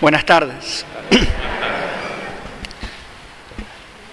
Buenas tardes.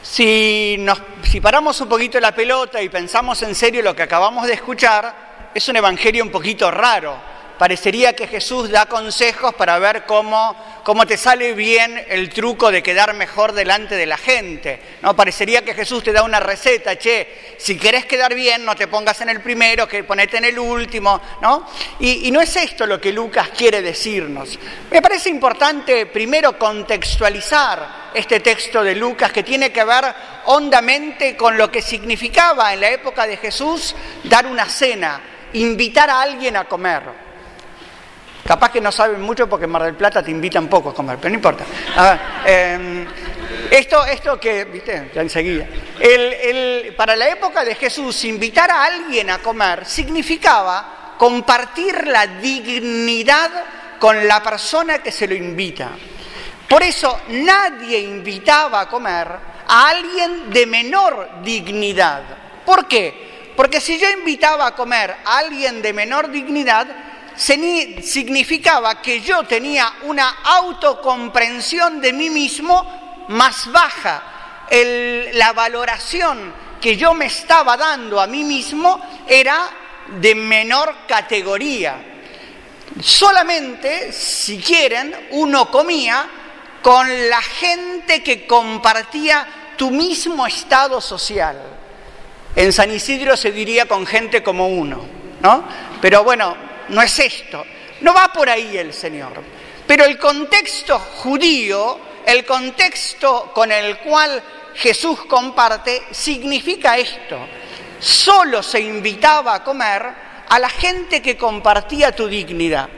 Si, nos, si paramos un poquito la pelota y pensamos en serio lo que acabamos de escuchar, es un evangelio un poquito raro. Parecería que Jesús da consejos para ver cómo, cómo te sale bien el truco de quedar mejor delante de la gente. ¿no? Parecería que Jesús te da una receta, che, si querés quedar bien, no te pongas en el primero, que ponete en el último, ¿no? Y, y no es esto lo que Lucas quiere decirnos. Me parece importante primero contextualizar este texto de Lucas que tiene que ver hondamente con lo que significaba en la época de Jesús dar una cena, invitar a alguien a comer. Capaz que no saben mucho porque en Mar del Plata te invitan poco a comer, pero no importa. A ver, eh, esto, esto que, viste, ya enseguida. El, para la época de Jesús, invitar a alguien a comer significaba compartir la dignidad con la persona que se lo invita. Por eso nadie invitaba a comer a alguien de menor dignidad. ¿Por qué? Porque si yo invitaba a comer a alguien de menor dignidad, significaba que yo tenía una autocomprensión de mí mismo más baja. La valoración que yo me estaba dando a mí mismo era de menor categoría. Solamente, si quieren, uno comía con la gente que compartía tu mismo estado social. En San Isidro se diría con gente como uno, ¿no? Pero bueno, no es esto. No va por ahí el Señor. Pero el contexto judío, el contexto con el cual Jesús comparte, significa esto. Solo se invitaba a comer a la gente que compartía tu dignidad.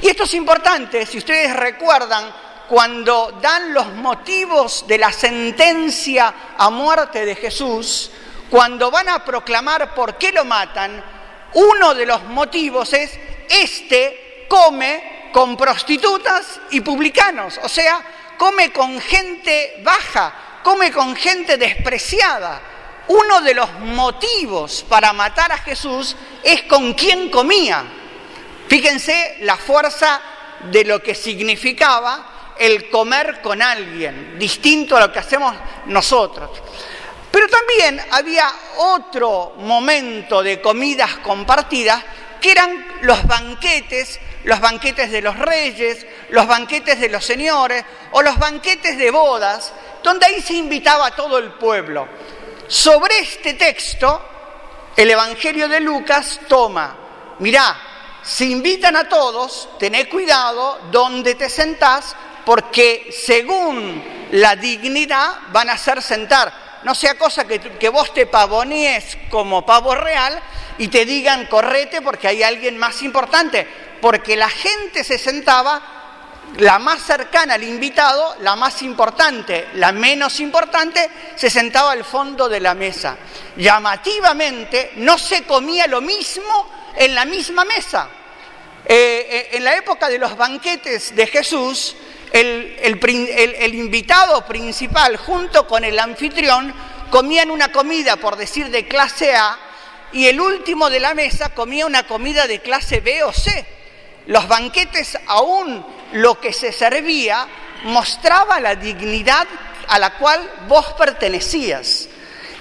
Y esto es importante, si ustedes recuerdan, cuando dan los motivos de la sentencia a muerte de Jesús, cuando van a proclamar por qué lo matan, uno de los motivos es, este come con prostitutas y publicanos, o sea, come con gente baja, come con gente despreciada. Uno de los motivos para matar a Jesús es con quién comía. Fíjense la fuerza de lo que significaba el comer con alguien, distinto a lo que hacemos nosotros. Pero también había otro momento de comidas compartidas que eran los banquetes, los banquetes de los reyes, los banquetes de los señores o los banquetes de bodas, donde ahí se invitaba a todo el pueblo. Sobre este texto, el Evangelio de Lucas toma, mirá, si invitan a todos, tené cuidado donde te sentás, porque según la dignidad van a hacer sentar no sea cosa que, vos te pavonees como pavo real y te digan correte porque hay alguien más importante, porque la gente se sentaba la más cercana al invitado, la más importante, la menos importante, se sentaba al fondo de la mesa. Llamativamente no se comía lo mismo en la misma mesa. Eh, eh, en la época de los banquetes de Jesús, el, invitado principal junto con el anfitrión comían una comida, por decir, de clase A, y el último de la mesa comía una comida de clase B o C. Los banquetes, aún lo que se servía, mostraba la dignidad a la cual vos pertenecías.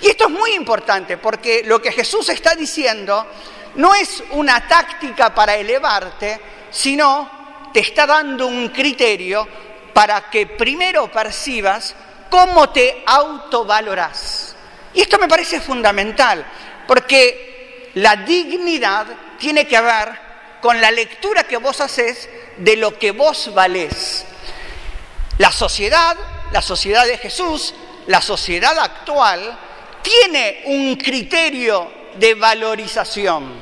Y esto es muy importante porque lo que Jesús está diciendo no es una táctica para elevarte, sino te está dando un criterio para que primero percibas cómo te autovalorás. Y esto me parece fundamental, porque la dignidad tiene que ver con la lectura que vos haces de lo que vos valés. La sociedad, la sociedad de Jesús, la sociedad actual, tiene un criterio de valorización.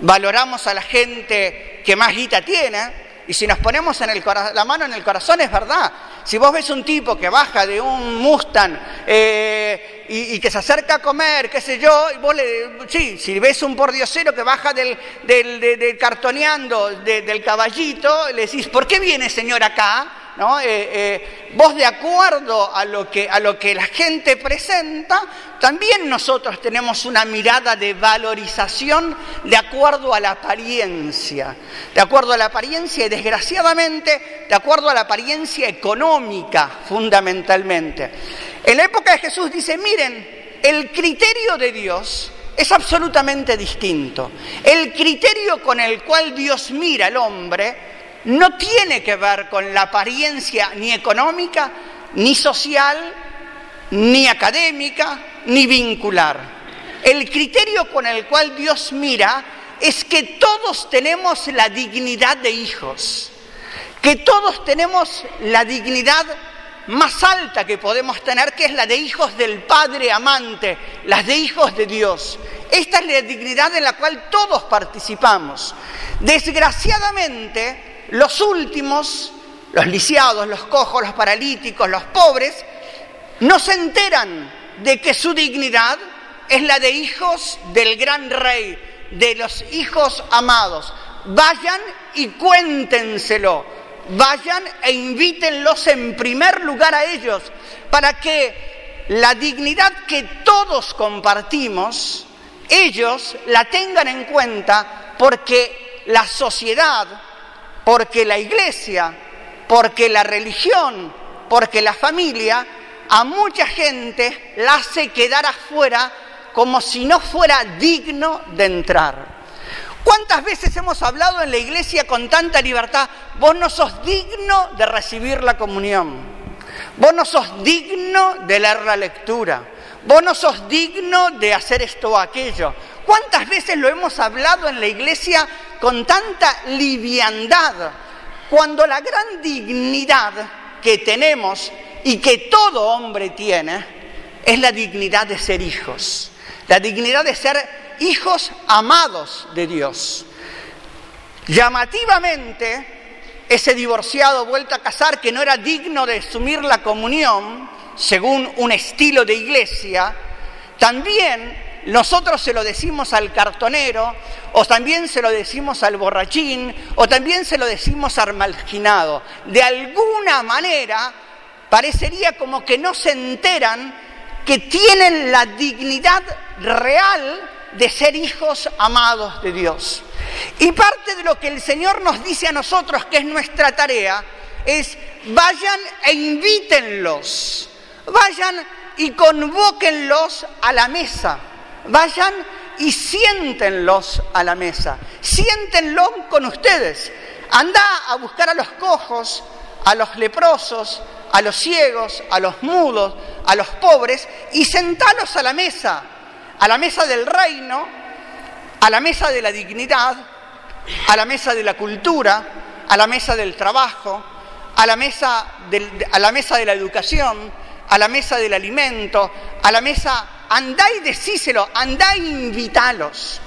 Valoramos a la gente que más guita tiene, y si nos ponemos en el la mano en el corazón, es verdad. Si vos ves un tipo que baja de un Mustang eh, y, que se acerca a comer, qué sé yo, y vos le, sí, si ves un pordiosero que baja del, del, del, del cartoneando del caballito, le decís, ¿por qué viene señor acá? ¿No? Eh, eh, vos de acuerdo a lo, que, a lo que la gente presenta, también nosotros tenemos una mirada de valorización de acuerdo a la apariencia, de acuerdo a la apariencia y desgraciadamente de acuerdo a la apariencia económica fundamentalmente. En la época de Jesús dice, miren, el criterio de Dios es absolutamente distinto. El criterio con el cual Dios mira al hombre no tiene que ver con la apariencia ni económica, ni social, ni académica, ni vincular. El criterio con el cual Dios mira es que todos tenemos la dignidad de hijos, que todos tenemos la dignidad más alta que podemos tener, que es la de hijos del Padre amante, las de hijos de Dios. Esta es la dignidad en la cual todos participamos. Desgraciadamente, los últimos, los lisiados, los cojos, los paralíticos, los pobres, no se enteran de que su dignidad es la de hijos del gran rey, de los hijos amados. Vayan y cuéntenselo vayan e invítenlos en primer lugar a ellos, para que la dignidad que todos compartimos, ellos la tengan en cuenta porque la sociedad, porque la iglesia, porque la religión, porque la familia, a mucha gente la hace quedar afuera como si no fuera digno de entrar. ¿Cuántas veces hemos hablado en la iglesia con tanta libertad? Vos no sos digno de recibir la comunión. Vos no sos digno de leer la lectura. Vos no sos digno de hacer esto o aquello. ¿Cuántas veces lo hemos hablado en la iglesia con tanta liviandad? Cuando la gran dignidad que tenemos y que todo hombre tiene es la dignidad de ser hijos, la dignidad de ser hijos amados de Dios. Llamativamente, ese divorciado vuelto a casar que no era digno de asumir la comunión, según un estilo de iglesia, también nosotros se lo decimos al cartonero, o también se lo decimos al borrachín, o también se lo decimos al marginado. De alguna manera, parecería como que no se enteran que tienen la dignidad real de ser hijos amados de Dios. Y parte de lo que el Señor nos dice a nosotros, que es nuestra tarea, es vayan e invítenlos, vayan y convóquenlos a la mesa, vayan y siéntenlos a la mesa, siéntenlos con ustedes. Anda a buscar a los cojos, a los leprosos, a los ciegos, a los mudos, a los pobres y sentalos a la mesa. A la mesa del reino, a la mesa de la dignidad, a la mesa de la cultura, a la mesa del trabajo, a la mesa, a la mesa de la educación, a la mesa del alimento, a la mesa, andá y decíselo, andá e invitalos.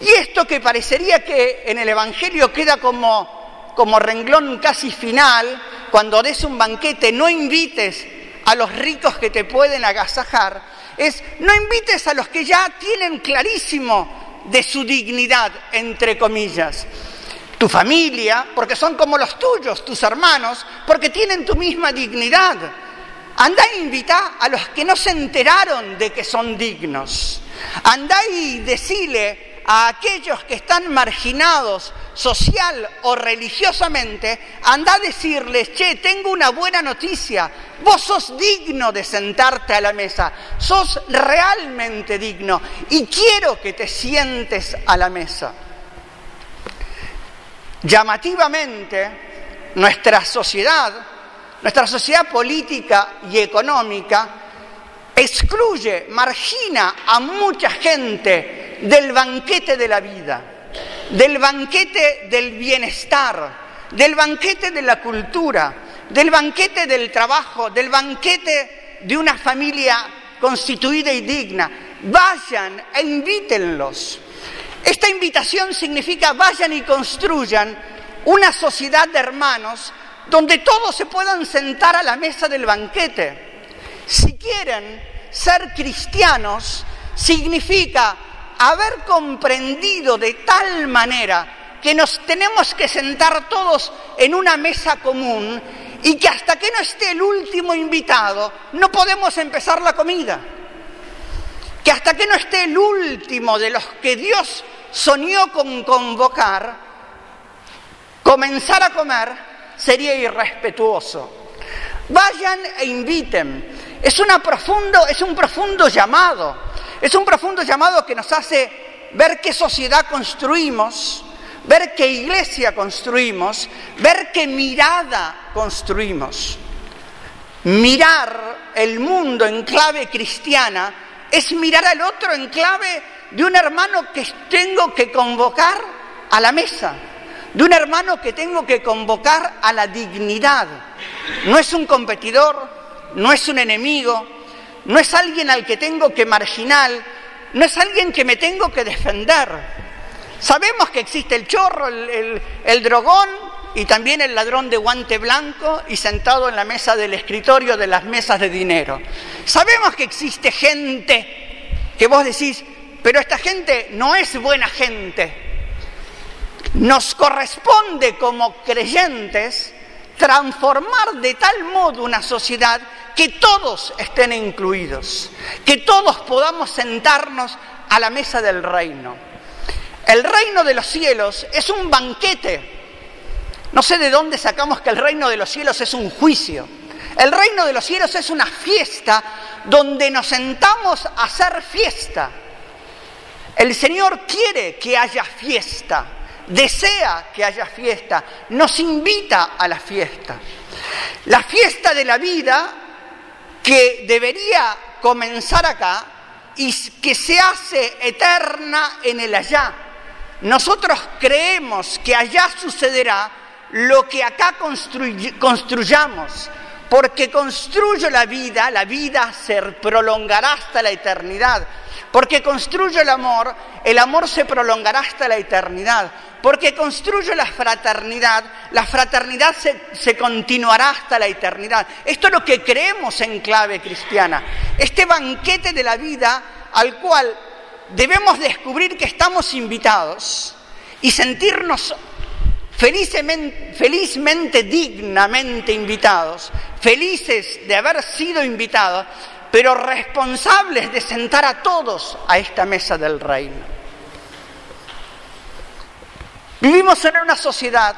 Y esto que parecería que en el Evangelio queda como, como renglón casi final, cuando des un banquete, no invites a los ricos que te pueden agasajar, es no invites a los que ya tienen clarísimo de su dignidad, entre comillas. Tu familia, porque son como los tuyos, tus hermanos, porque tienen tu misma dignidad. Andá e invita a los que no se enteraron de que son dignos. Andá y decile a aquellos que están marginados social o religiosamente, anda a decirles, che, tengo una buena noticia, vos sos digno de sentarte a la mesa, sos realmente digno y quiero que te sientes a la mesa. Llamativamente, nuestra sociedad, nuestra sociedad política y económica, excluye, margina a mucha gente del banquete de la vida, del banquete del bienestar, del banquete de la cultura, del banquete del trabajo, del banquete de una familia constituida y digna. Vayan e invítenlos. Esta invitación significa vayan y construyan una sociedad de hermanos donde todos se puedan sentar a la mesa del banquete. Si quieren ser cristianos, significa haber comprendido de tal manera que nos tenemos que sentar todos en una mesa común y que hasta que no esté el último invitado no podemos empezar la comida. Que hasta que no esté el último de los que Dios soñó con convocar, comenzar a comer sería irrespetuoso. Vayan e inviten. Es, una profundo, es un profundo llamado. Es un profundo llamado que nos hace ver qué sociedad construimos, ver qué iglesia construimos, ver qué mirada construimos. Mirar el mundo en clave cristiana es mirar al otro en clave de un hermano que tengo que convocar a la mesa, de un hermano que tengo que convocar a la dignidad. No es un competidor, no es un enemigo, no es alguien al que tengo que marginar, no es alguien que me tengo que defender. Sabemos que existe el chorro, el, drogón y también el ladrón de guante blanco y sentado en la mesa del escritorio de las mesas de dinero. Sabemos que existe gente que vos decís, pero esta gente no es buena gente. Nos corresponde como creyentes transformar de tal modo una sociedad que todos estén incluidos, que todos podamos sentarnos a la mesa del reino. El reino de los cielos es un banquete. No sé de dónde sacamos que el reino de los cielos es un juicio. El reino de los cielos es una fiesta donde nos sentamos a hacer fiesta. El Señor quiere que haya fiesta desea que haya fiesta, nos invita a la fiesta. La fiesta de la vida que debería comenzar acá y que se hace eterna en el allá. Nosotros creemos que allá sucederá lo que acá construyamos, porque construyo la vida, la vida se prolongará hasta la eternidad. Porque construyo el amor, el amor se prolongará hasta la eternidad. Porque construyo la fraternidad, la fraternidad se, continuará hasta la eternidad. Esto es lo que creemos en clave cristiana. Este banquete de la vida al cual debemos descubrir que estamos invitados y sentirnos felizmente, felizmente, dignamente invitados, felices de haber sido invitados, pero responsables de sentar a todos a esta mesa del reino. Vivimos en una sociedad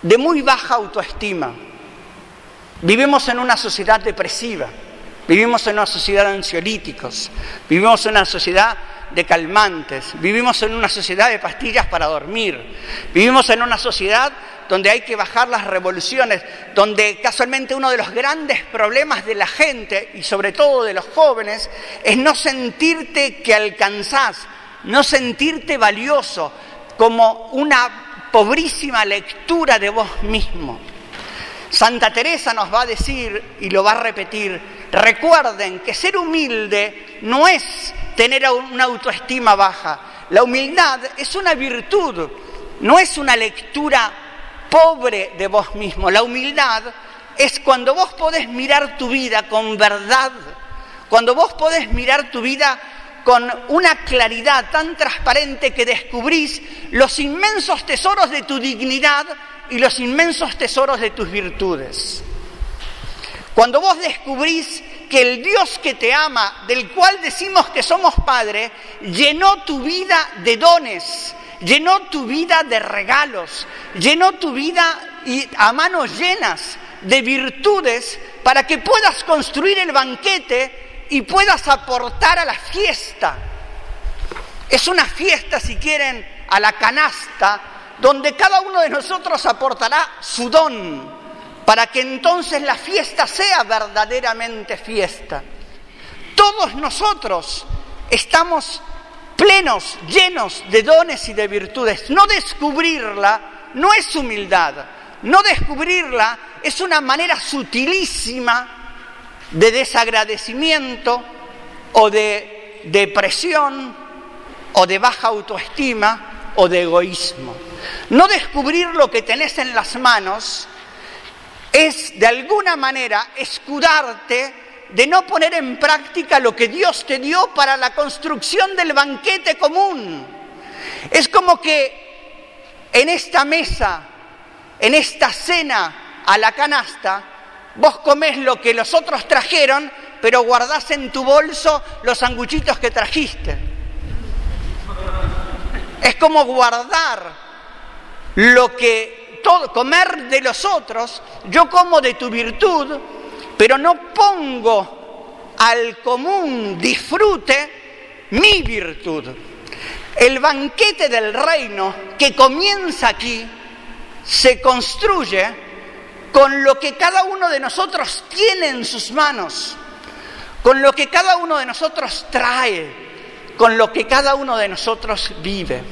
de muy baja autoestima. Vivimos en una sociedad depresiva. Vivimos en una sociedad de ansiolíticos. Vivimos en una sociedad de calmantes. Vivimos en una sociedad de pastillas para dormir. Vivimos en una sociedad donde hay que bajar las revoluciones, donde casualmente uno de los grandes problemas de la gente y sobre todo de los jóvenes es no sentirte que alcanzás, no sentirte valioso como una pobrísima lectura de vos mismo. Santa Teresa nos va a decir y lo va a repetir, recuerden que ser humilde no es tener una autoestima baja, la humildad es una virtud, no es una lectura pobre de vos mismo. La humildad es cuando vos podés mirar tu vida con verdad, cuando vos podés mirar tu vida con una claridad tan transparente que descubrís los inmensos tesoros de tu dignidad y los inmensos tesoros de tus virtudes. Cuando vos descubrís que el Dios que te ama, del cual decimos que somos Padre, llenó tu vida de dones, llenó tu vida de regalos, llenó tu vida a manos llenas de virtudes para que puedas construir el banquete y puedas aportar a la fiesta. Es una fiesta, si quieren, a la canasta, donde cada uno de nosotros aportará su don, para que entonces la fiesta sea verdaderamente fiesta. Todos nosotros estamos plenos, llenos de dones y de virtudes. No descubrirla no es humildad, no descubrirla es una manera sutilísima de desagradecimiento o de depresión o de baja autoestima o de egoísmo. No descubrir lo que tenés en las manos es de alguna manera escudarte de no poner en práctica lo que Dios te dio para la construcción del banquete común. Es como que en esta mesa, en esta cena a la canasta, vos comés lo que los otros trajeron, pero guardás en tu bolso los sanguchitos que trajiste. Es como guardar lo que todo, comer de los otros, yo como de tu virtud, pero no pongo al común disfrute mi virtud. El banquete del reino que comienza aquí se construye con lo que cada uno de nosotros tiene en sus manos, con lo que cada uno de nosotros trae, con lo que cada uno de nosotros vive.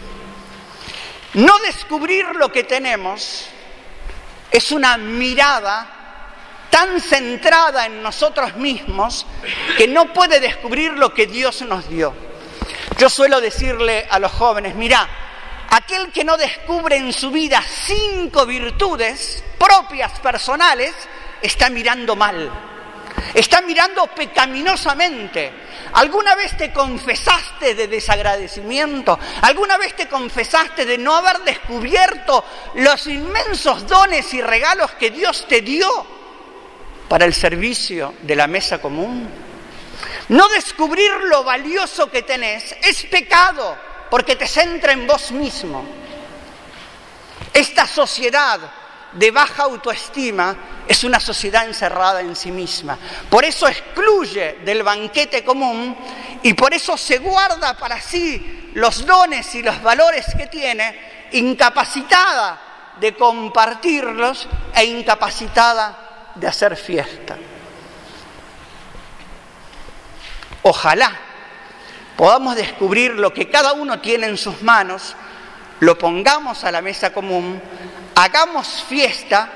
No descubrir lo que tenemos es una mirada tan centrada en nosotros mismos que no puede descubrir lo que Dios nos dio. Yo suelo decirle a los jóvenes, mira, aquel que no descubre en su vida cinco virtudes propias personales, está mirando mal, está mirando pecaminosamente. ¿Alguna vez te confesaste de desagradecimiento? ¿Alguna vez te confesaste de no haber descubierto los inmensos dones y regalos que Dios te dio para el servicio de la mesa común? No descubrir lo valioso que tenés es pecado porque te centra en vos mismo. Esta sociedad de baja autoestima es una sociedad encerrada en sí misma. Por eso excluye del banquete común y por eso se guarda para sí los dones y los valores que tiene, incapacitada de compartirlos e incapacitada de hacer fiesta. Ojalá podamos descubrir lo que cada uno tiene en sus manos, lo pongamos a la mesa común, hagamos fiesta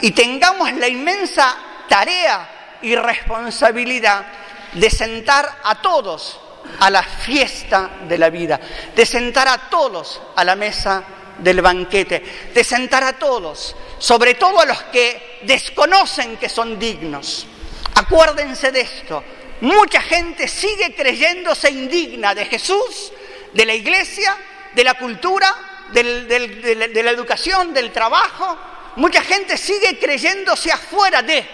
y tengamos la inmensa tarea y responsabilidad de sentar a todos a la fiesta de la vida, de sentar a todos a la mesa del banquete, de sentar a todos, sobre todo a los que desconocen que son dignos. Acuérdense de esto, Mucha gente sigue creyéndose indigna de Jesús, de la iglesia, de la cultura, de, la, de la educación, del trabajo. Mucha gente sigue creyéndose afuera de...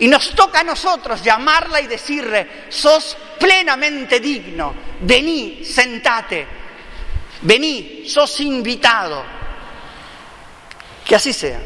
Y nos toca a nosotros llamarla y decirle, sos plenamente digno, vení, sentate, vení, sos invitado. Que así sea.